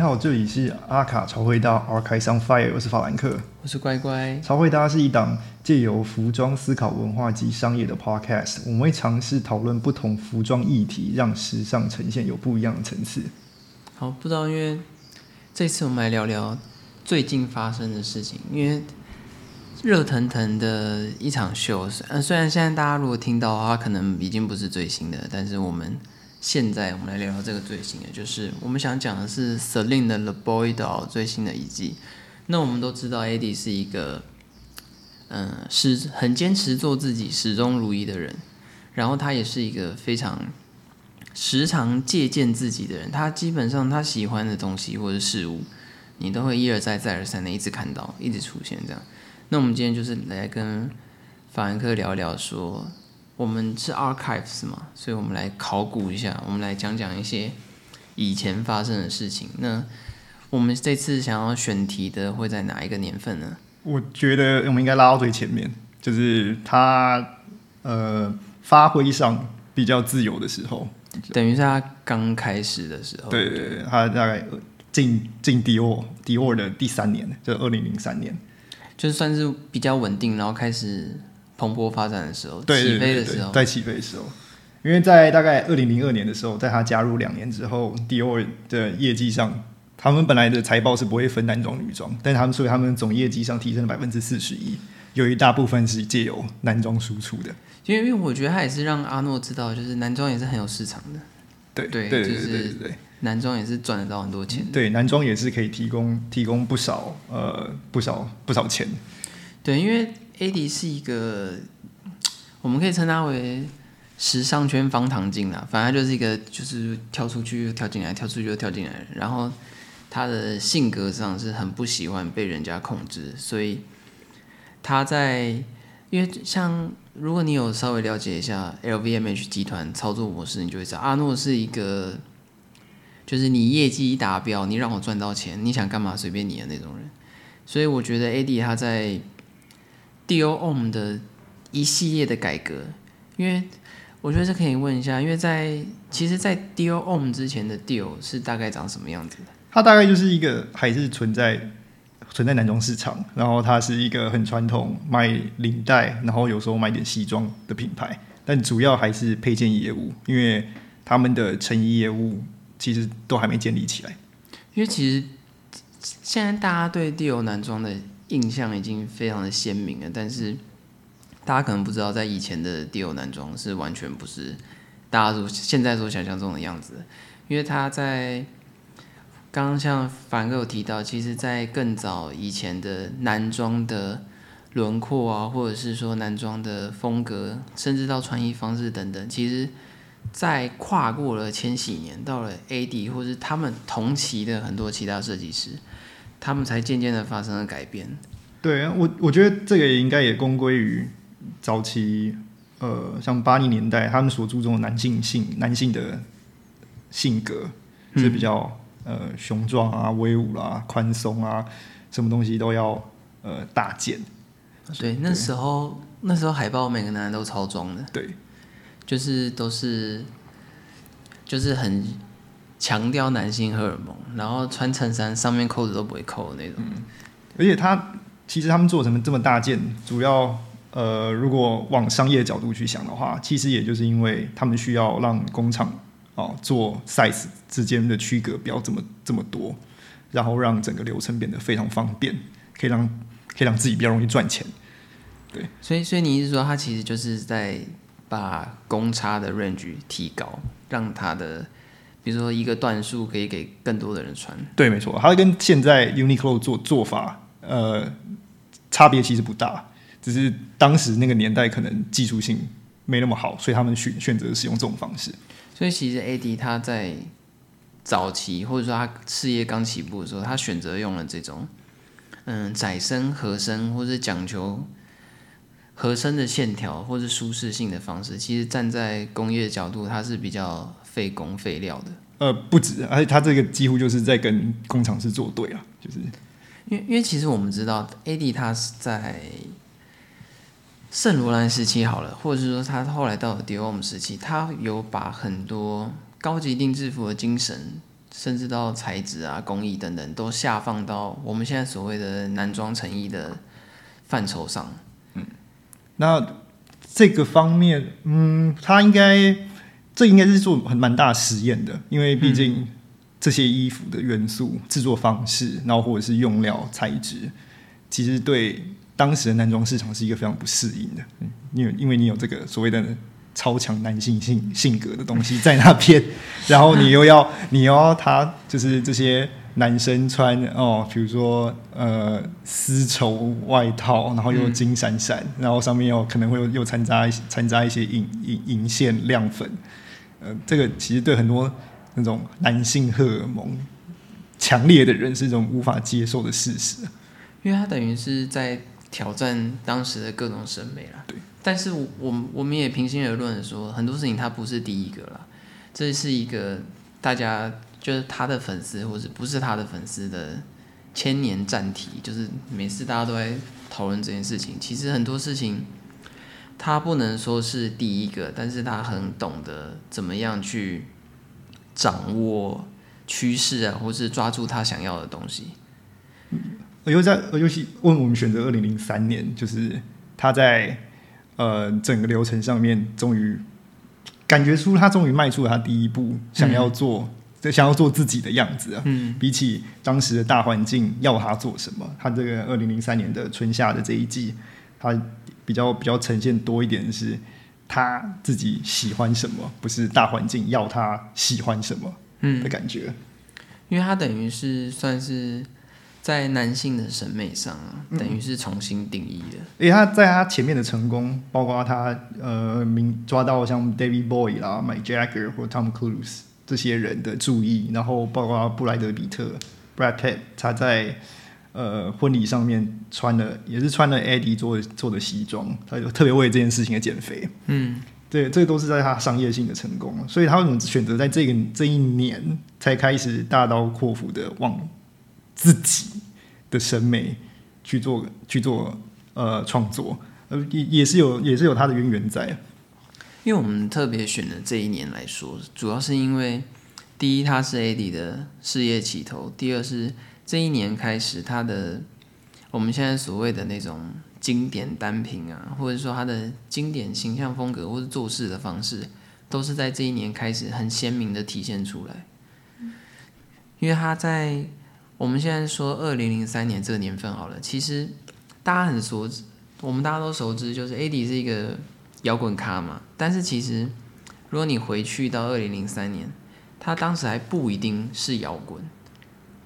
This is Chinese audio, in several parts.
你好，这里是阿卡潮会大 Archives on Fire，我是法兰克。我是乖乖，潮会大是一档借由服装思考文化及商业的 podcast，我们会尝试讨论不同服装议题，让时尚呈现有不一样的层次。好，不知道因为这次我们来聊聊最近发生的事情，因为热腾腾的一场秀，呃，虽然现在大家如果听到的话，可能已经不是最新的，但是我们现在我们来聊聊这个最新的，就是我们想讲的是 Celine 的 The Boy Doll 最新的一季。那我们都知道，Adi 是一个，嗯，是很坚持做自己、始终如一的人，然后他也是一个非常时常借鉴自己的人。他基本上他喜欢的东西或者事物，你都会一而再、再而三的一直看到、一直出现这样。那我们今天就是来跟法兰克聊聊，说我们是 archives 嘛，所以我们来考古一下，我们来讲讲一些以前发生的事情。那我们这次想要选题的会在哪一个年份呢？我觉得我们应该拉到最前面，就是他呃发挥上比较自由的时候，等于是他刚开始的时候。对对对，他大概进进迪奥迪奥的第三年，就二零零三年，就算是比较稳定，然后开始蓬勃发展的时候，对起飞的时候，在起飞的时候。因为在大概二零零二年的时候，在他加入两年之后，，Dior 的业绩上。他们本来的财报是不会分男装女装，但他们所以他们总业绩上提升了百分之四十一，有一大部分是借由男装输出的。因为因为我觉得他也是让阿诺知道，就是男装也是很有市场的。对对对对对对，男装也是赚得到很多钱。对，男装也是可以提供提供不少呃不少不少钱。对，因为 AD 是一个，我们可以称他为时尚圈方唐镜啦，反正就是一个就是跳出去又跳进来，跳出去又跳进来，然后。他的性格上是很不喜欢被人家控制，所以他在因为像如果你有稍微了解一下 LVMH 集团操作模式，你就会知道阿诺是一个就是你业绩一达标，你让我赚到钱，你想干嘛随便你的那种人。所以我觉得 AD 他在 Dior Homme 的一系列的改革，因为我觉得这可以问一下，因为在其实，在 Dior Homme 之前的 Dior 是大概长什么样子的？它大概就是一个还是存在存在男装市场，然后它是一个很传统卖领带，然后有时候卖点西装的品牌，但主要还是配件业务，因为他们的成衣业务其实都还没建立起来。因为其实现在大家对地欧男装的印象已经非常的鲜明了，但是大家可能不知道，在以前的迪欧男装是完全不是大家所现在所想象中的样子，因为他在。刚刚像凡哥有提到，其实，在更早以前的男装的轮廓啊，或者是说男装的风格，甚至到穿衣方式等等，其实，在跨过了千禧年，到了 AD 或是他们同期的很多其他设计师，他们才渐渐的发生了改变。对啊，我我觉得这个也应该也公归于早期，呃，像八零年代他们所注重的男性性男性的性格是比较。呃，雄壮啊，威武啦，宽松啊，什么东西都要呃大件。对，那时候那时候海报每个男人都超装的。对，就是都是就是很强调男性荷尔蒙，然后穿衬衫上面扣子都不会扣的那种。而且他其实他们做什么这么大件，主要呃，如果往商业角度去想的话，其实也就是因为他们需要让工厂。哦，做 size 之间的区隔不要这么这么多，然后让整个流程变得非常方便，可以让可以让自己比较容易赚钱。对，所以所以你意思说，他其实就是在把公差的 range 提高，让他的比如说一个段数可以给更多的人穿。对，没错，它跟现在 Uniqlo 做做法呃差别其实不大，只是当时那个年代可能技术性没那么好，所以他们选选择使用这种方式。所以其实 AD 他在早期或者说他事业刚起步的时候，他选择用了这种嗯窄身合身或者讲求合身的线条或是舒适性的方式。其实站在工业角度，它是比较费工费料的。呃，不止，而且他这个几乎就是在跟工厂是作对啊，就是因为因为其实我们知道 AD 他是在。圣罗兰时期好了，或者是说他后来到了迪奥姆时期，他有把很多高级定制服的精神甚至到材质啊、工艺等等，都下放到我们现在所谓的男装成衣的范畴上。嗯那这个方面，嗯，他应该这应该是做很蛮大实验的，因为毕竟这些衣服的元素、制作方式，然后或者是用料、材质，其实对当时的男装市场是一个非常不适应的。嗯，因为因为你有这个所谓的超强男性性性格的东西 在那边，然后你又要 你又要他就是这些。男生穿哦，比如说呃丝绸外套，然后又金闪闪，然后上面又可能会有又掺杂掺杂一些银银银线亮粉，呃，这个其实对很多那种男性荷尔蒙强烈的人是一种无法接受的事实，因为他等于是在挑战当时的各种审美了。对，但是我我我们也平心而论说，很多事情他不是第一个了，这是一个大家。就是他的粉丝，或者不是他的粉丝的千年战题，就是每次大家都在讨论这件事情。其实很多事情，他不能说是第一个，但是他很懂得怎么样去掌握趋势啊，或是抓住他想要的东西。我又在，尤其问我们选择二零零三年，就是他在呃整个流程上面，终于感觉出他终于迈出了他第一步，想要做。就想要做自己的样子啊！嗯，比起当时的大环境要他做什么，他这个二零零三年的春夏的这一季，他比较比较呈现多一点是他自己喜欢什么，不是大环境要他喜欢什么嗯的感觉。因为他等于是算是在男性的审美上啊，等于是重新定义的。因为他在他前面的成功，包括他呃，明抓到像 David Bowie 啦、Mike Jagger 或 Tom Cruise。这些人的注意，然后包括布莱德比特 （Brad Pitt），他在呃婚礼上面穿了，也是穿了 Eddie 做做的西装，他就特别为这件事情而减肥。嗯，对，这个都是在他商业性的成功，所以他为什么选择在这个这一年才开始大刀阔斧的往自己的审美去做去做呃创作，呃也也是有也是有他的渊源在。因为我们特别选的这一年来说，主要是因为第一，他是 AD 的事业起头；第二是这一年开始，他的我们现在所谓的那种经典单品啊，或者说他的经典形象风格或者做事的方式，都是在这一年开始很鲜明的体现出来。因为他在我们现在说二零零三年这个年份好了，其实大家很熟知，我们大家都熟知，就是 AD 是一个。摇滚咖嘛，但是其实，如果你回去到二零零三年，他当时还不一定是摇滚。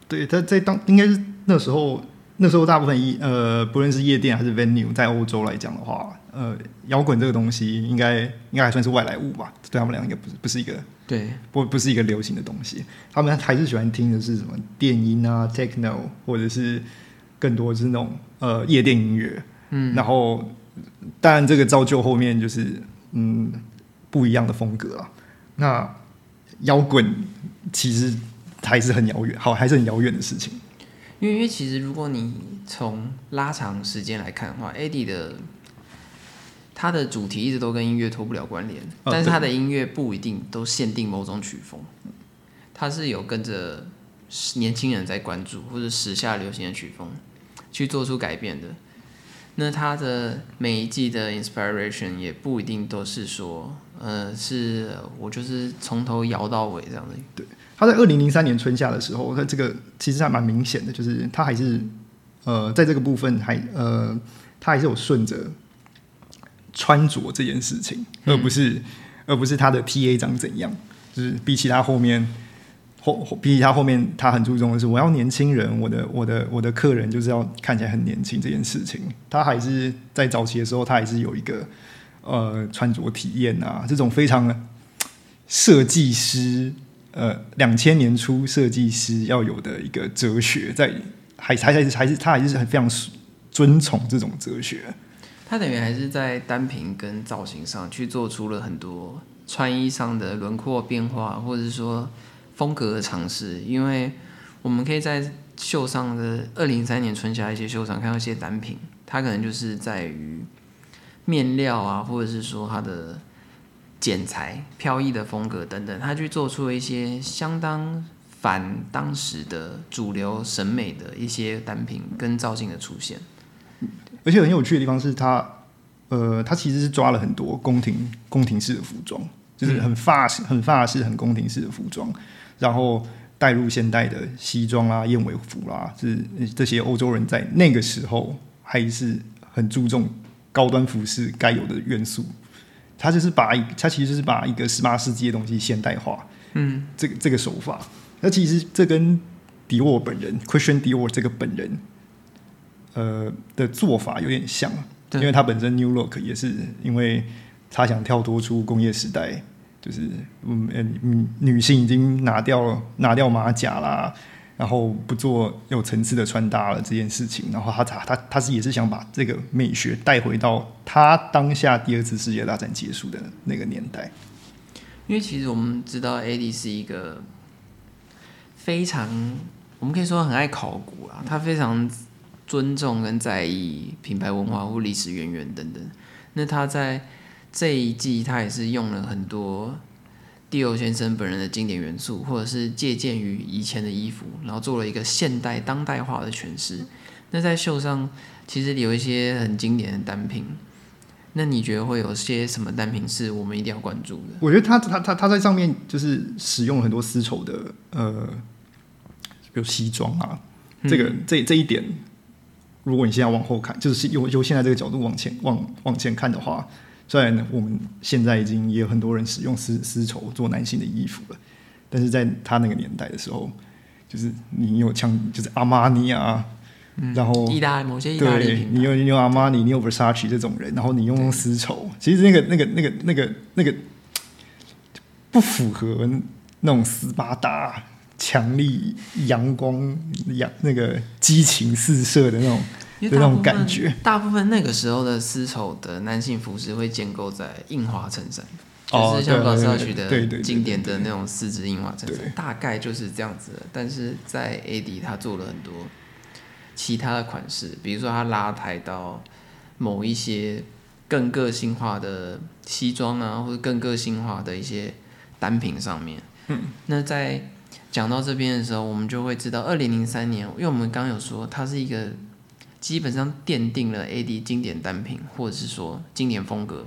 对，他在当应该是那时候，那时候大部分一呃，不论是夜店还是 venue，在欧洲来讲的话，呃，摇滚这个东西应该应该还算是外来物吧，对他们俩应该不是不是一个对，不不是一个流行的东西。他们还是喜欢听的是什么电音啊，techno，或者是更多是那种呃夜店音乐。嗯，然后。当然，这个造就后面就是嗯不一样的风格啊。那摇滚其实还是很遥远，好还是很遥远的事情。因为因为其实如果你从拉长时间来看的话，Eddie 的他的主题一直都跟音乐脱不了关联，但是他的音乐不一定都限定某种曲风，他是有跟着年轻人在关注或者时下流行的曲风去做出改变的。那他的每一季的 inspiration 也不一定都是说，呃，是我就是从头摇到尾这样的。对，他在二零零三年春夏的时候，他这个其实还蛮明显的，就是他还是呃，在这个部分还呃，他还是有顺着穿着这件事情，而不是而不是他的 TA 长怎样，就是比起他后面。后比起他后面，他很注重的是我要年轻人，我的我的我的客人就是要看起来很年轻这件事情。他还是在早期的时候，他还是有一个呃穿着体验啊，这种非常设计师呃两千年初设计师要有的一个哲学，在还还还是还是他还是很非常尊崇这种哲学。他等于还是在单品跟造型上去做出了很多穿衣上的轮廓变化，或者是说。风格的尝试，因为我们可以在秀上的二零三年春夏一些秀上看到一些单品，它可能就是在于面料啊，或者是说它的剪裁、飘逸的风格等等，他去做出了一些相当反当时的主流审美的一些单品跟造型的出现。而且很有趣的地方是他，呃，他其实是抓了很多宫廷宫廷式的服装，就是很法式、很法式、很宫廷式的服装，然后带入现代的西装啦、燕尾服啦，是这些欧洲人在那个时候还是很注重高端服饰该有的元素。他就是把一，他其实就是把一个十八世纪的东西现代化。嗯，这个这个手法，那其实这跟迪沃本人 Christian Dior 这个本人，呃的做法有点像，因为他本身 New Look 也是因为他想跳脱出工业时代，就是嗯嗯女性已经拿掉拿掉马甲啦，然后不做有层次的穿搭了这件事情，然后他他他他是也是想把这个美学带回到他当下第二次世界大战结束的那个年代。因为其实我们知道 AD 是一个非常，我们可以说很爱考古啊，他非常尊重跟在意品牌文化或历史渊源等等。那他在这一季，他也是用了很多蒂欧先生本人的经典元素，或者是借鉴于以前的衣服，然后做了一个现代当代化的诠释。那在秀上，其实有一些很经典的单品。那你觉得会有些什么单品是我们一定要关注的？我觉得他他他他在上面就是使用了很多丝绸的呃，比如西装啊，这个这这一点，如果你现在往后看，就是由由现在这个角度往前往往前看的话，虽然我们现在已经也有很多人使用丝丝绸做男性的衣服了，但是在他那个年代的时候，就是你有像，就是阿玛尼啊。然后，意大利某些意大利你有你有阿玛尼，你有 Versace 这种人，然后你用丝绸，其实那个那个那个那个那个不符合那种斯巴达、强力、阳光、阳那个激情四射的那种的那种感觉。大部分那个时候的丝绸的男性服饰会建构在印花衬衫，就是像 Versace 的经典的那种丝质印花衬衫，大概就是这样子的。但是在 AD 他做了很多。其他的款式，比如说它拉抬到某一些更个性化的西装啊，或者更个性化的一些单品上面。嗯，那在讲到这边的时候，我们就会知道，二零零三年，因为我们刚刚有说，它是一个基本上奠定了 AD 经典单品或者是说经典风格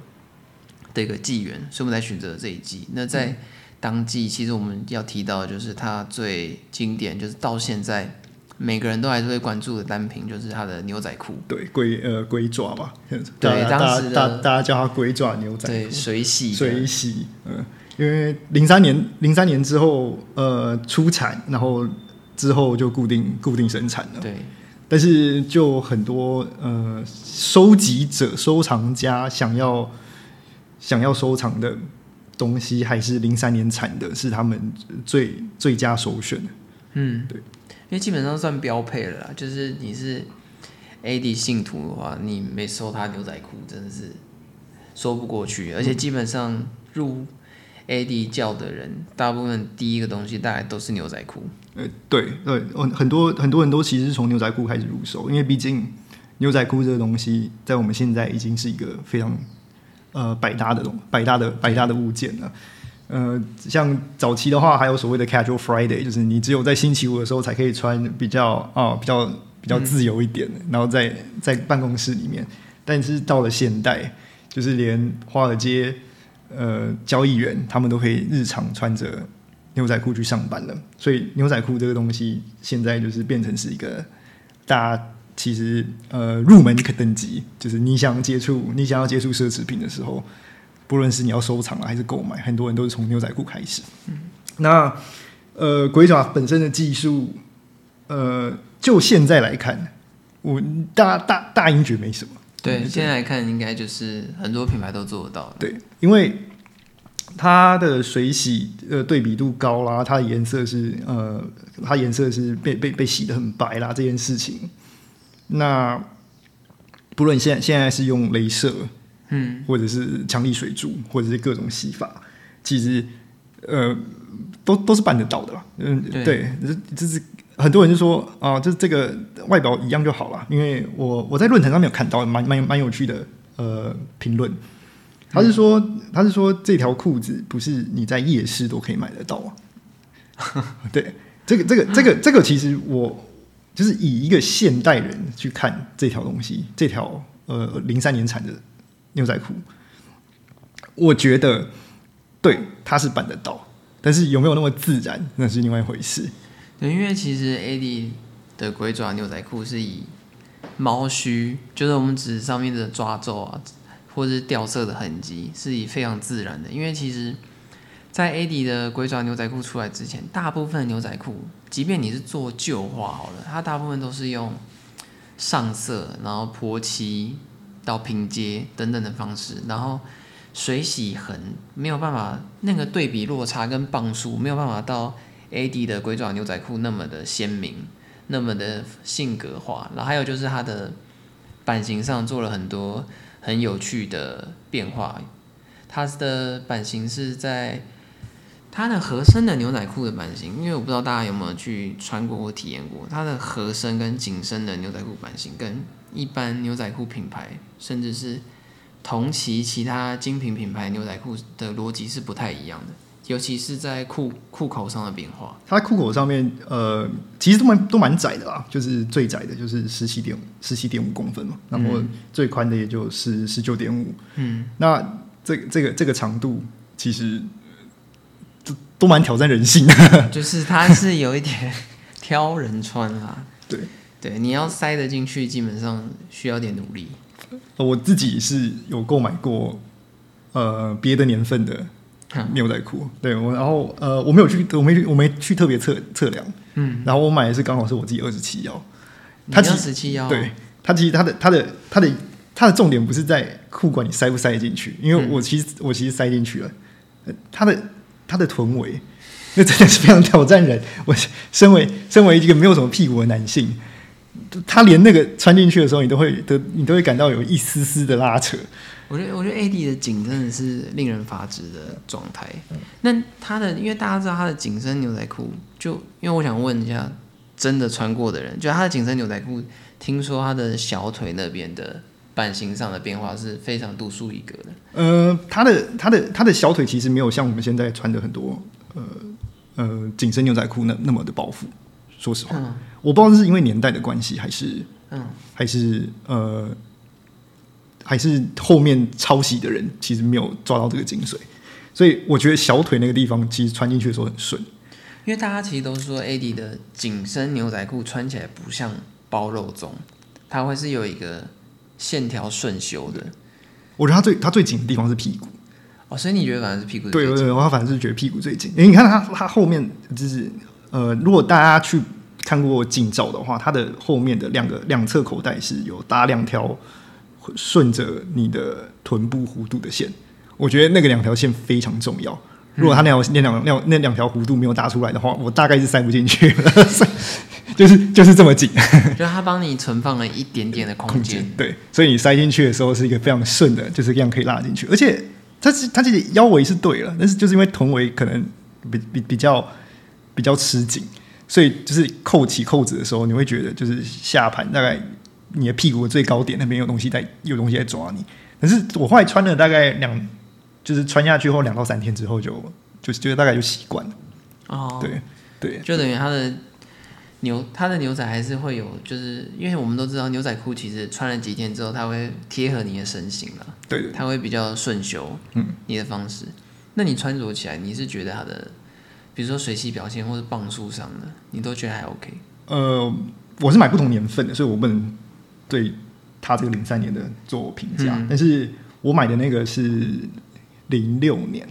的一个纪元，所以我们才选择这一季。那在当季，其实我们要提到的就是它最经典，就是到现在。每个人都还是会关注的单品，就是它的牛仔裤。对，龟呃龟爪吧。对，当时大大家叫它龟爪牛仔。对，水洗。水洗，嗯，因为零三年零三年之后呃出产，然后之后就固定固定生产了。对。但是就很多呃收集者、收藏家想要想要收藏的东西，还是零三年产的，是他们最最佳首选。嗯，对。因为基本上算标配了啦，就是你是 AD 信徒的话，你没收他牛仔裤真的是说不过去。而且基本上入 AD 教的人，大部分第一个东西大概都是牛仔裤。呃，对对，很多很多人都其实是从牛仔裤开始入手，因为毕竟牛仔裤这个东西在我们现在已经是一个非常呃百搭的东百搭的百搭的物件了。呃，像早期的话，还有所谓的 Casual Friday，就是你只有在星期五的时候才可以穿比较啊比较比较自由一点，然后在在办公室里面。但是到了现代，就是连华尔街呃交易员他们都可以日常穿着牛仔裤去上班了。所以牛仔裤这个东西现在就是变成是一个大家其实呃入门可等级，就是你想接触你想要接触奢侈品的时候。不论是你要收藏啊，还是购买，很多人都是从牛仔裤开始。嗯，那呃，鬼爪本身的技术，呃，就现在来看，我大大大英觉没什么。对，现在来看，应该就是很多品牌都做得到。对，因为它的水洗呃对比度高啦，它的颜色是呃，它颜色是被被被洗的很白啦，这件事情。那不论现在现在是用镭射。嗯，或者是强力水柱，或者是各种洗法，其实呃，都都是办得到的吧？嗯，对，这这是很多人就说啊，就是这个外表一样就好了。因为我我在论坛上面有看到蛮蛮蛮有趣的呃评论，他是说他是说这条裤子不是你在夜市都可以买得到啊？对，这个这个这个这个，其实我就是以一个现代人去看这条东西，这条呃零三年产的牛仔裤，我觉得对它是办得到，但是有没有那么自然，那是另外一回事。对，因为其实 AD 的鬼爪牛仔裤是以毛须，就是我们指上面的抓皱啊，或是掉色的痕迹，是以非常自然的。因为其实，在 AD 的鬼爪牛仔裤出来之前，大部分牛仔裤，即便你是做旧化好了，它大部分都是用上色，然后泼漆到拼接等等的方式，然后水洗痕没有办法，那个对比落差跟磅数没有办法到 AD 的鬼爪牛仔裤那么的鲜明。那么的性格化，然后还有就是它的版型上做了很多很有趣的变化。它的版型是在它的合身的牛仔裤的版型，因为我不知道大家有没有去穿过或体验过，它的合身跟紧身的牛仔裤版型跟一般牛仔裤品牌，甚至是同期其他精品品牌牛仔裤的逻辑是不太一样的。尤其是在裤裤口上的变化，它裤口上面，呃，其实都蛮都蛮窄的啦，就是最窄的就是十七点十七点五公分嘛，然后最宽的也就十十九点五，嗯，那这这个这个长度其实都都蛮挑战人性的，就是它是有一点挑人穿啦，对。对，你要塞得进去，基本上需要点努力。我自己是有购买过，呃，别的年份的。牛仔裤，对我，然后呃，我没有去，我没我没去特别测测量，嗯，然后我买的是刚好是我自己二十七腰，二十七腰，对，他其实他的他的他的他的重点不是在裤管你塞不塞进去，因为我其实我其实塞进去了，他的他的臀围，那真的是非常挑战人。我身为身为一个没有什么屁股的男性，他连那个穿进去的时候，你都会都你都会感到有一丝丝的拉扯。我觉得，我觉得 A D 的紧真的是令人发指的状态。那他的，因为大家知道他的紧身牛仔裤，就因为我想问一下，真的穿过的人，就他的紧身牛仔裤，听说他的小腿那边的版型上的变化是非常独树一格的。呃，他的他的他的小腿其实没有像我们现在穿的很多呃呃紧身牛仔裤那那么的包覆。说实话，我不知道是因为年代的关系，还是嗯，还是呃。还是后面抄袭的人其实没有抓到这个精髓，所以我觉得小腿那个地方其实穿进去的时候很顺。因为大家其实都说 AD 的紧身牛仔裤穿起来不像包肉粽，它会是有一个线条顺修的。我觉得它最它最紧的地方是屁股。哦，所以你觉得反正是屁股？对对对，我反正是觉得屁股最紧。为你看它它后面就是呃，如果大家去看过近照的话，它的后面的两个两侧口袋是有搭两条。顺着你的臀部弧度的线，我觉得那个两条线非常重要。如果它那条那两那那两条弧度没有打出来的话，我大概是塞不进去了。就是就是这么紧，就它帮你存放了一点点的 空间。对，所以你塞进去的时候是一个非常顺的，就是这样可以拉进去。而且它是它这己腰围是对了，但是就是因为臀围可能比比比较比较吃紧，所以就是扣起扣子的时候，你会觉得就是下盘大概。你的屁股的最高点那边有东西在，有东西在抓你。可是我后来穿了大概两，就是穿下去后两到三天之后，就就就大概就习惯了。哦，对。对，就等于它的牛，它的牛仔还是会有，就是因为我们都知道牛仔裤其实穿了几天之后，它会贴合你的身形了。对。对，它会比较顺修。嗯，你的方式，那你穿着起来，你是觉得它的，比如说水系表现或者磅数上的，你都觉得还 OK？呃，我是买不同年份的，所以我不能。对他这个零三年的做评价，但是我买的那个是零六年，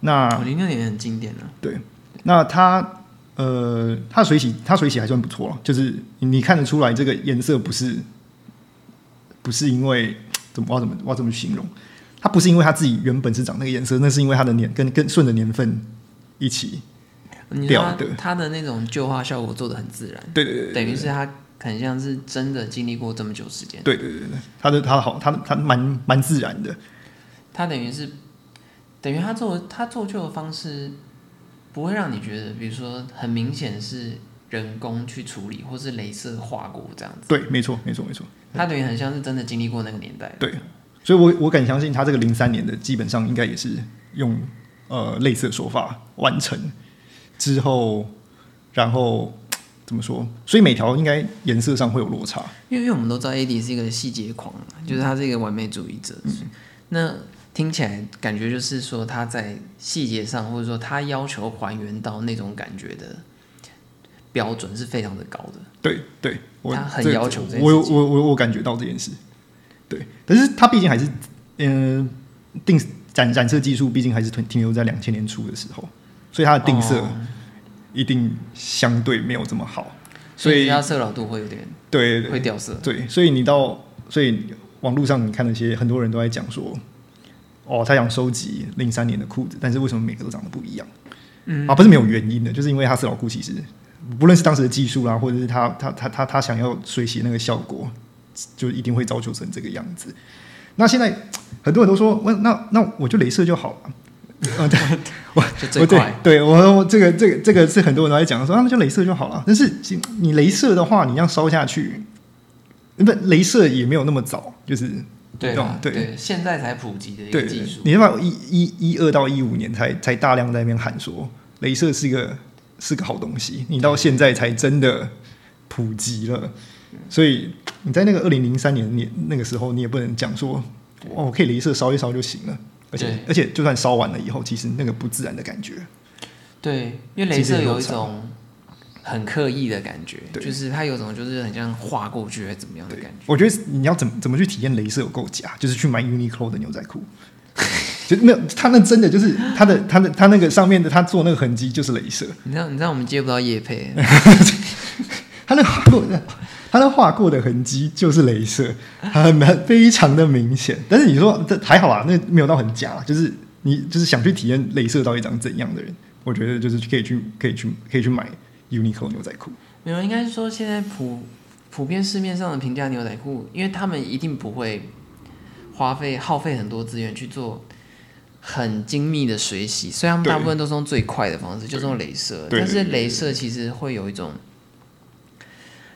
那零六年很经典的。对，那它呃，它水洗，它水洗还算不错就是你看得出来这个颜色不是不是因为怎么我要怎么我要怎么形容？它不是因为它自己原本是长那个颜色，那是因为它的年跟跟顺着年份一起掉的。它的那种旧化效果做的很自然，对对对，等于是他。很像是真的经历过这么久时间。对对对对，他的他好，他他蛮蛮自然的。他等于是等于他做他做旧的方式，不会让你觉得，比如说很明显是人工去处理，或是镭射划过这样子。对，没错，没错，没错。他等于很像是真的经历过那个年代。对，所以我我敢相信，他这个零三年的基本上应该也是用呃类似的手法完成之后。然后 怎么说？所以每条应该颜色上会有落差。因为因为我们都知道 AD 是一个细节狂，就是他是一个完美主义者。那听起来感觉就是说他在细节上，或者说他要求还原到那种感觉的标准是非常的高的。对对，我他很要求我我我我感觉到这件事。对，但是他毕竟还是嗯、定染染色技术毕竟还是停停留在两千年初的时候，所以它的定色哦一定相对没有这么好。所以它色老度会有点对对会掉色。对，所以你到所以网络上你看那些很多人都在讲说，哦，他想收集零三年的裤子，但是为什么每个都长得不一样？嗯啊，不是没有原因的，就是因为它色老裤其实不论是当时的技术啦，或者是他他他他他想要水洗那个效果，就一定会造就成这个样子。那现在很多人都说，我那那我就镭射就好了。嗯，对，我我对就最快。对我我这个这个这个是很多人都在讲说，啊，那就镭射就好了。但是你镭射的话，你这样烧下去，不，镭射也没有那么早，就是对懂对现在才普及的一个技术。你他妈一一一二到一五年才才大量在那边喊说，镭射是一个是个好东西，你到现在才真的普及了。所以你在那个二零零三年年那个时候，你也不能讲说，哦，我可以镭射烧一烧就行了。而且而且，就算烧完了以后，其实那个不自然的感觉，对，因为镭射有一种很刻意的感觉，就是它有种就是很像划过去还是怎么样的感觉。我觉得你要怎么怎么去体验镭射有够假，就是去买 Uniqlo 的牛仔裤，就没有他那真的就是他的他的他那个上面的他做那个痕迹就是镭射，你知道，你知道我们接不到叶配，他那画 他那画过的痕迹就是镭射，很很非常的明显。但是你说这还好啊，那没有到很假，就是你就是想去体验镭射到底长怎样的人，我觉得就是可以去可以去可以去买 Uniqlo 牛仔裤。没有，应该是说现在普普遍市面上的平价牛仔裤，因为他们一定不会花费耗费很多资源去做很精密的水洗，所以他们大部分都是用最快的方式，就是用镭射。但是镭射其实会有一种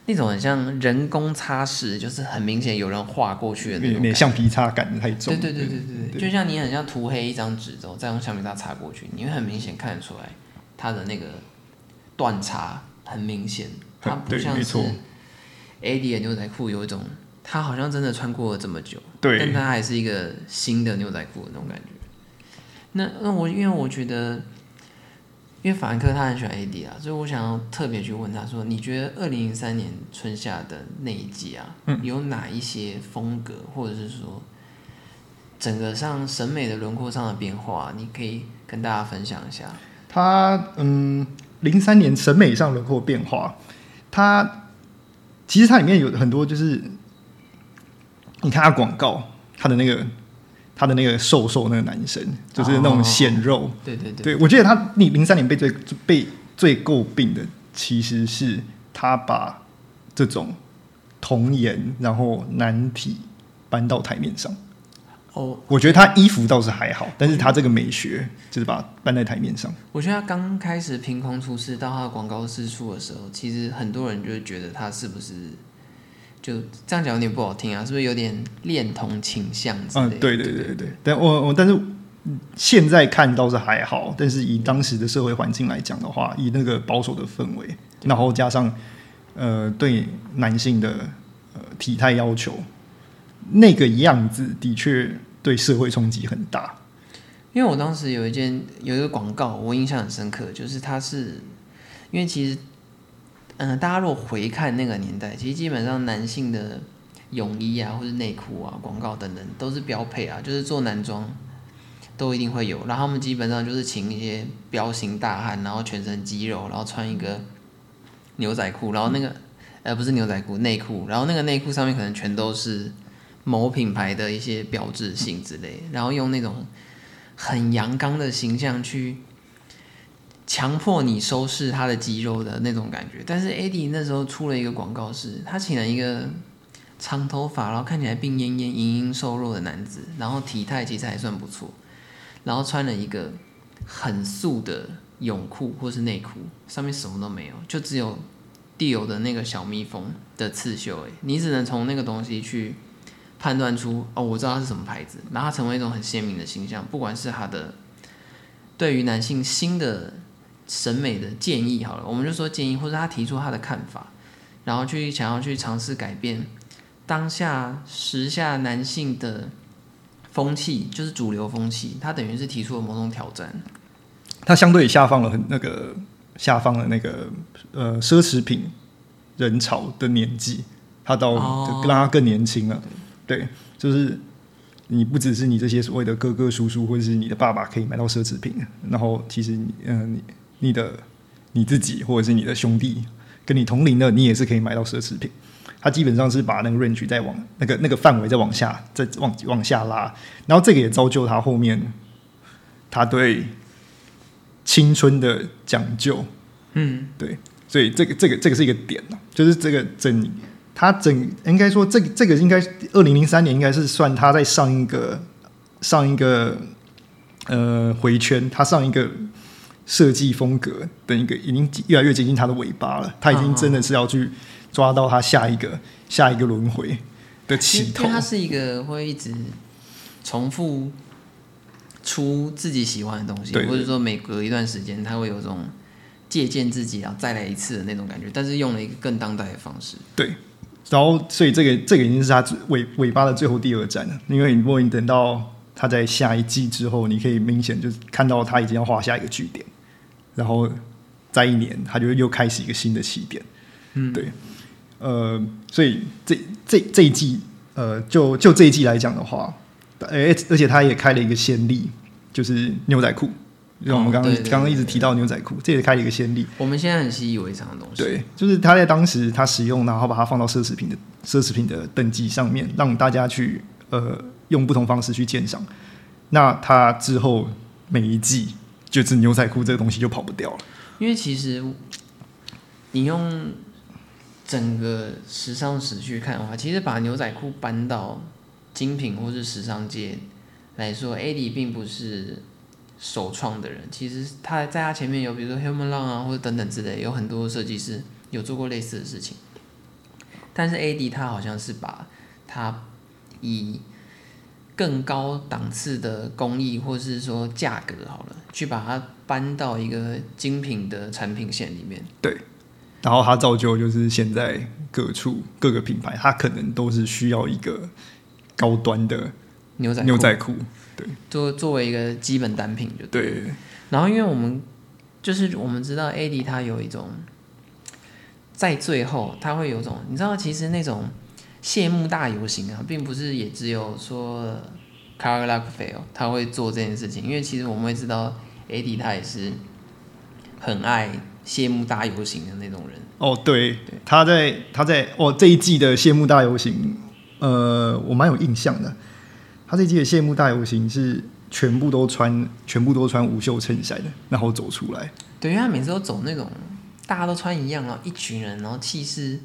那种很像人工擦拭，就是很明显有人画过去的那种。橡皮擦感太重了。对对对对对对，就像你很像涂黑一张纸之后，再用橡皮擦擦过去，你会很明显看得出来它的那个断差很明显，它不像是 AD 的牛仔裤有一种，它好像真的穿过了这么久，对但它还是一个新的牛仔裤的那种感觉。那那我因为我觉得，因为法兰克他很喜欢 AD 啊，所以我想要特别去问他说，你觉得二零零三年春夏的那一季啊，嗯有哪一些风格，或者是说整个上审美的轮廓上的变化，你可以跟大家分享一下。他嗯，零三年审美上轮廓变化，它其实它里面有很多就是，你看它广告，它的那个他的那个瘦瘦那个男生，就是那种显肉。对对对，对我觉得他你零三年被最被最诟病的，其实是他把这种童颜然后男体搬到台面上。哦，我觉得他衣服倒是还好，但是他这个美学就是把它搬在台面上。我觉得他刚开始凭空出世到他的广告试出的时候，其实很多人就会觉得他是不是就这样讲有点不好听啊，是不是有点恋童倾向之类嗯的？，对对对对对。但我我但是现在看倒是还好，但是以当时的社会环境来讲的话，以那个保守的氛围，然后加上呃对男性的呃体态要求，那个样子的确对社会冲击很大。因为我当时有一件有一个广告，我印象很深刻，就是它是因为其实，嗯、大家如果回看那个年代，其实基本上男性的泳衣啊，或者内裤啊、广告等等都是标配啊，就是做男装都一定会有。然后他们基本上就是请一些彪形大汉，然后全身肌肉，然后穿一个牛仔裤，然后那个呃不是牛仔裤内裤，然后那个内裤上面可能全都是某品牌的一些标志性之类，然后用那种。很阳刚的形象去强迫你收拾他的肌肉的那种感觉。但是 AD 那时候出了一个广告是，他请了一个长头发，然后看起来病恹恹、盈盈瘦弱的男子，然后体态其实还算不错，然后穿了一个很素的泳裤或是内裤，上面什么都没有，就只有 Dior 的那个小蜜蜂的刺绣，哎，你只能从那个东西去。判断出哦，我知道它是什么牌子，然后它成为一种很鲜明的形象，不管是它的对于男性新的审美的建议好了，我们就说建议，或者他提出他的看法，然后去想要去尝试改变当下时下男性的风气，就是主流风气，他等于是提出了某种挑战。他相对下放了很那个下放了那个呃奢侈品人潮的年纪，他到让他更年轻了。对，就是你不只是你这些所谓的哥哥叔叔或者是你的爸爸可以买到奢侈品，然后其实你嗯、呃你你的你自己或者是你的兄弟跟你同龄的，你也是可以买到奢侈品。他基本上是把那个 range 再往那个那个范围再往下再往往下拉，然后这个也造就他后面他对青春的讲究，嗯，对，所以这个这个这个是一个点啊，就是这个整他整应该说这个这个应该二零零三年应该是算他在上一个上一个呃回圈，他上一个设计风格的一个已经越来越接近他的尾巴了，他已经真的是要去抓到他下一个下一个轮回的因为起头。因为，它是一个会一直重复出自己喜欢的东西，或者说每隔一段时间，他会有这种借鉴自己，然后再来一次的那种感觉，但是用了一个更当代的方式。对，然后所以这个这个已经是他尾尾巴的最后第二站了，因为如果你等到他在下一季之后，你可以明显就是看到他已经要画下一个句点，然后再一年他就又开始一个新的起点。嗯，对，呃，所以这这这一季，呃，就就这一季来讲的话，而而且他也开了一个先例，就是牛仔裤，就我们刚刚、刚刚一直提到牛仔裤，这也开了一个先例。我们现在很习以为常的东西。对，就是他在当时他使用，然后把它放到奢侈品的奢侈品的等级上面，让大家去呃用不同方式去鉴赏。那他之后每一季，就是牛仔裤这个东西就跑不掉了。因为其实你用整个时尚史去看的话，其实把牛仔裤搬到精品或是时尚界来说，AD 并不是首创的人。其实他在他前面有，比如说 Human Long 啊，或者等等之类，有很多设计师有做过类似的事情。但是 AD 他好像是把他以更高档次的工艺，或是说价格好了，去把它搬到一个精品的产品线里面。对然后它造就就是现在各处各个品牌，它可能都是需要一个高端的牛仔裤牛仔裤。对作作为一个基本单品就对。对，然后因为我们就是我们知道 AD 它有一种在最后它会有一种你知道其实那种谢幕大游行啊，并不是也只有说 Carl Lagerfeld 他会做这件事情，因为其实我们会知道 AD 他也是很爱谢幕大游行的那种人。哦，对，他在他在哦这一季的谢幕大游行，呃，我蛮有印象的。他这一季的谢幕大游行是全部都穿全部都穿无袖衬衫的，然后走出来。对，因为他每次都走那种大家都穿一样，然后一群人，然后气势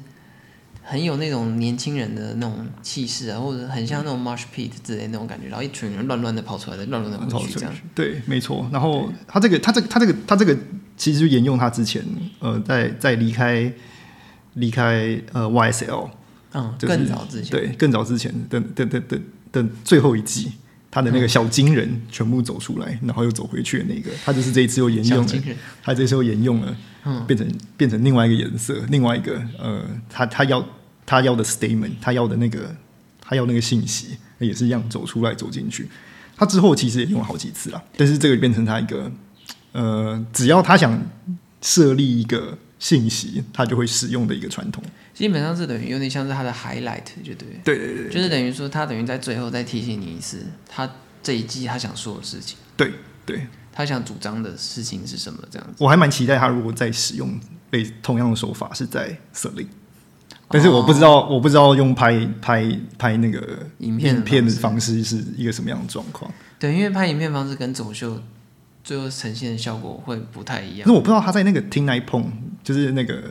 很有那种年轻人的那种气势啊，或者很像那种 Marsh Pit 之类的那种感觉，然后一群人乱乱的跑出来的，乱乱的跑出去这样。对，没错。然后他这个他这个他这个他这个其实就沿用他之前呃在在离开离开呃 YSL 嗯，就是更早之前，对更早之前的的的的的最后一季。他的那个小金人全部走出来，然后又走回去的那个，他就是这一次又沿用了他这次又沿用了，嗯变成变成另外一个颜色，另外一个呃，他他要他要的 statement，他要的那个他要那个信息也是一样走出来走进去。他之后其实也用了好几次了，但是这个变成他一个呃，只要他想设立一个信息，他就会使用的一个传统。基本上是等于有点像是他的 highlight，就对了，对对对就是等于说他等于在最后再提醒你一次，他这一季他想说的事情，对对，他想主张的事情是什么，这样子。我还蛮期待他如果再使用类同样的手法是在设立。但是我不知道，我不知道用拍拍拍那个影片的影片的方式是一个什么样的状况。对，因为拍影片方式跟走秀最后呈现的效果会不太一样可是。我不知道他在那个 Tin Night Pong，就是那个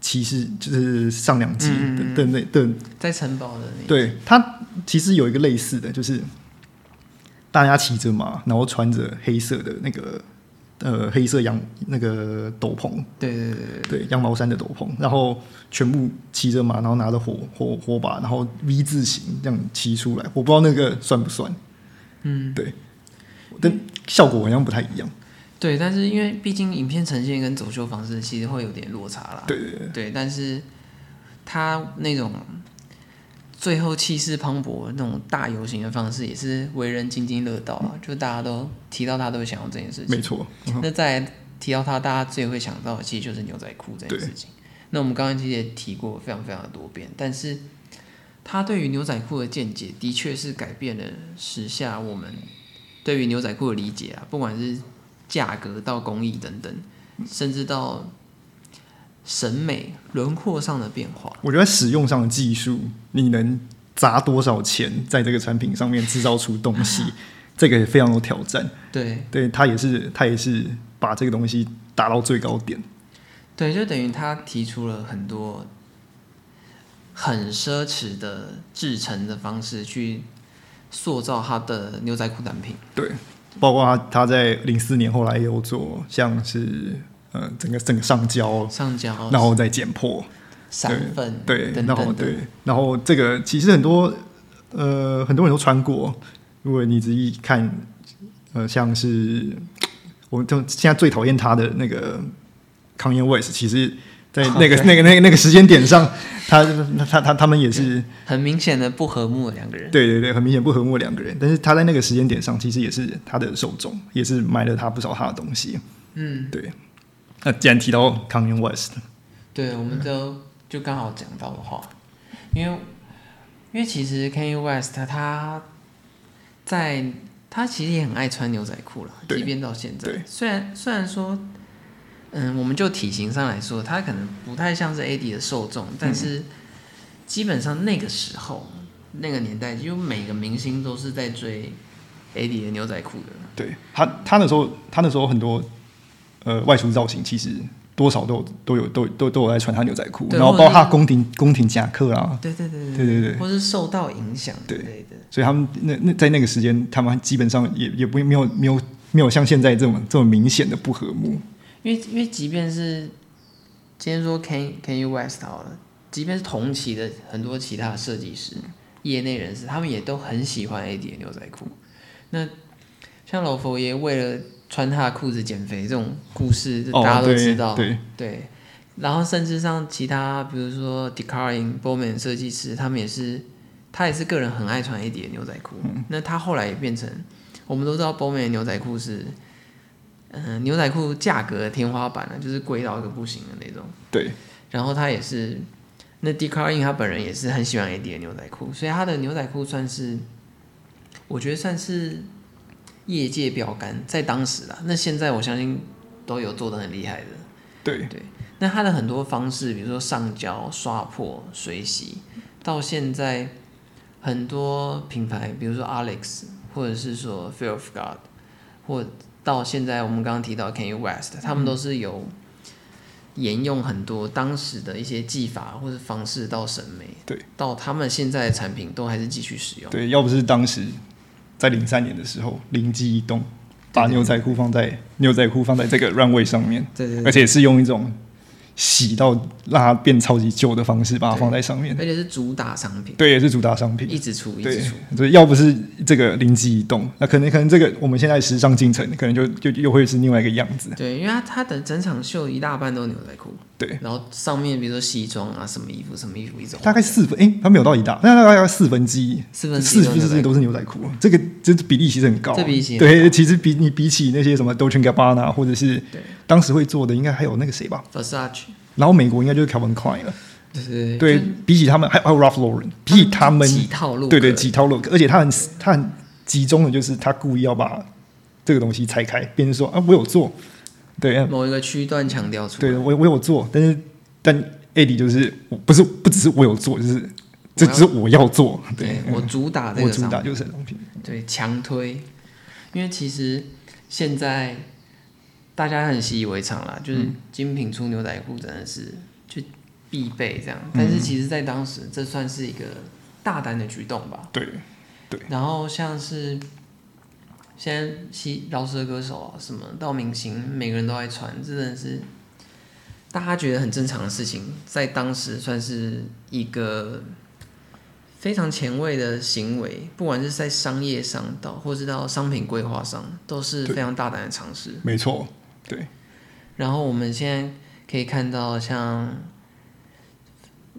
骑士，就是上两季的的那的，在城堡的那对他其实有一个类似的，就是大家骑着马，然后穿着黑色的那个呃黑色羊那个斗篷，对对对对。对羊毛衫的斗篷，然后全部骑着马，然后拿着火火火把，然后 V 字形这样骑出来，我不知道那个算不算，嗯，对，但效果好像不太一样。对，但是因为毕竟影片呈现跟走秀方式其实会有点落差啦。对对对，对，但是他那种最后气势磅礴那种大游行的方式，也是为人津津乐道啊。就大家都提到他，都会想到这件事情。没错。嗯那再提到他，大家最会想到的其实就是牛仔裤这件事情。那我们刚刚其实也提过非常非常的多遍，但是他对于牛仔裤的见解，的确是改变了时下我们对于牛仔裤的理解啊，不管是价格到工艺等等，甚至到审美轮廓上的变化。我觉得使用上的技术，你能砸多少钱在这个产品上面制造出东西，这个也非常有挑战。对对他也是，他也是把这个东西达到最高点。对，就等于他提出了很多很奢侈的制成的方式去塑造他的牛仔裤单品。对，包括他他在零四年后来也有做像是呃整个整个上胶，上胶，然后再剪破，散粉，对，等然后对，然后这个其实很多呃很多人都穿过，如果你仔细看，呃像是我就现在最讨厌他的那个 Kanye West，其实。在那个、那个、那个、那个时间点上，他、他、他、他们也是很明显的不和睦的两个人。对对对，很明显不和睦的两个人。但是他在那个时间点上，其实也是他的受众，也是买了他不少他的东西。嗯，对。那既然提到 Kanye West，对，我们都就刚好讲到的话，因为因为其实 Kanye West 他在他其实也很爱穿牛仔裤了，即便到现在。对，虽然虽然说，嗯，我们就体型上来说，他可能不太像是 AD 的受众，但是基本上那个时候那个年代，就每个明星都是在追 AD 的牛仔裤的。对他他那时候他那时候很多呃外出造型，其实多少都有都有都都都有在穿他牛仔裤，然后包括他宫廷宫廷夹克啊，对对对对对对或是受到影响之对类的。所以他们那那在那个时间，他们基本上也也不没有没有没有像现在这么这么明显的不和睦。因为因为即便是今天说 Can Can You West 好了，即便是同期的很多其他设计师、业内人士，他们也都很喜欢 AD 的牛仔裤。那像老佛爷为了穿他的裤子减肥这种故事，哦，大家都知道。对对然后甚至像其他，比如说 d e c a r i n Bowman 设计师，他们也是，他也是个人很爱穿 AD 的牛仔裤。那他后来也变成，我们都知道 Bowman 的牛仔裤是，嗯、牛仔裤价格的天花板了，就是贵到一个不行的那种。对然后他也是，那 d e c a r i n 他本人也是很喜欢 AD 的牛仔裤，所以他的牛仔裤算是，我觉得算是业界标杆，在当时啦。那现在我相信都有做的很厉害的。对对那它的很多方式，比如说上胶、刷破、水洗，到现在很多品牌，比如说 Alex，或者是说 Fear of God，或到现在我们刚刚提到 Kanye West，他们都是有沿用很多当时的一些技法或者方式到审美，对，到他们现在的产品都还是继续使用。对，要不是当时在零三年的时候灵机一动，把牛仔裤放在牛仔裤放在这个 runway 上面，对对对而且是用一种洗到让它变超级旧的方式把它放在上面而。且是主打商品，对，也是主打商品。一直出一直出。，所以要不是这个灵机一动，那可能可能这个我们现在时尚进程可能就就又会是另外一个样子。对，因为它它的整场秀一大半都是牛仔裤，对，然后上面比如说西装啊，什么衣服什么衣服一种，大概四分，诶，它没有到一大，那大概四分之一，四分之四分之一都是牛仔裤，这个这比例其实很高。啊。这比例对，其实比你比起那些什么 Dolce Gabbana 或者是对。当时会做的，应该还有那个谁吧？Versace，然后美国应该就是 Calvin Klein 了。对对对，比起他们，还还有 Ralph Lauren，比起他们，几套路，对对几套 look，而且他很他很集中的，就是他故意要把这个东西拆开，变成说啊，我有做，对，某一个区段强调出来，对我我有做，但是但 AD 就是我不是不只是我有做，就是这只是我要做，对对，我主打这我主打就是商品，对强推，因为其实现在大家很习以为常啦，就是嗯。精品出牛仔裤真的是就必备这样，嗯。但是其实在当时这算是一个大胆的举动吧。对对。然后像是现在西饶舌歌手啊，什么到明星，每个人都爱穿，真的是大家觉得很正常的事情，在当时算是一个非常前卫的行为，不管是在商业上到，或是到商品规划上，都是非常大胆的尝试。没错，对，然后我们现在可以看到，像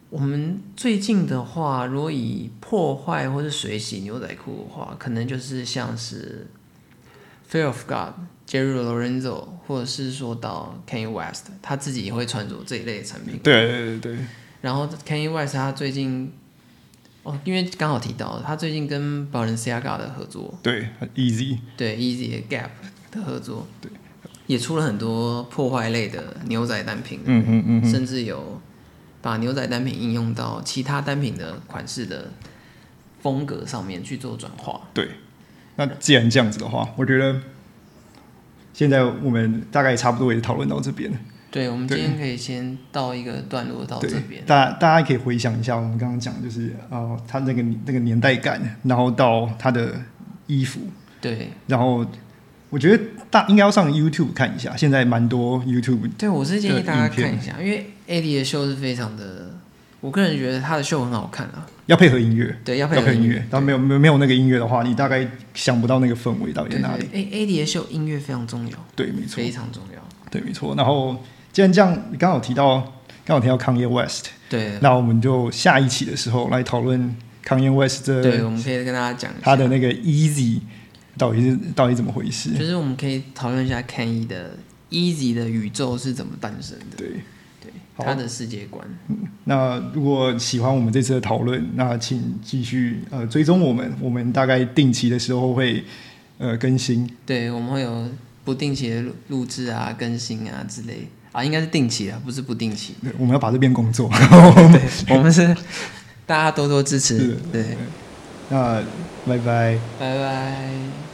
我们最近的话，如果以破坏或是水洗牛仔裤的话，可能就是像是 Fear of God、Jerry Lorenzo，或者是说到 Kanye West，他自己也会穿着这一类的产品。对对对对，然后 Kanye West 他最近，哦，因为刚好提到他最近跟 Balenciaga 的合作，对很，easy，对 Easy 的 Gap 的合作，对，也出了很多破坏类的牛仔单品，嗯嗯嗯嗯，甚至有把牛仔单品应用到其他单品的款式的风格上面去做转化。对。那既然这样子的话，我觉得现在我们大概差不多也讨论到这边了。对，我们今天可以先到一个段落到这边，。大家大家可以回想一下，我们刚刚讲就是呃，他那个那个年代感，然后到他的衣服，对，然后我觉得大应该要上 YouTube 看一下，现在蛮多 YouTube 对我是建议大家看一下，因为 AD 的秀是非常的，我个人觉得他的秀很好看啊。要配合音乐，对，要配合音乐，。然后没有没有没有那个音乐的话，你大概想不到那个氛围到底在哪里。对，A A D 的秀音乐非常重要，对，没错非，常重要。对，没错。然后既然这样，你刚好提到刚好提到 Kanye West，对那我们就下一期的时候来讨论 Kanye West 这对，我们可以跟大家讲他的那个 Easy 到底是到底怎么回事？就是我们可以讨论一下 Kenny 的 Easy 的宇宙是怎么诞生的，对。他的世界观。那如果喜欢我们这次的讨论，那请继续呃追踪我们，我们大概定期的时候会呃更新。对，我们会有不定期的录录制啊、更新啊之类啊，应该是定期啊，不是不定期。对，我们要把这变工作。对，我们是大家多多支持是。对，那拜拜。拜拜。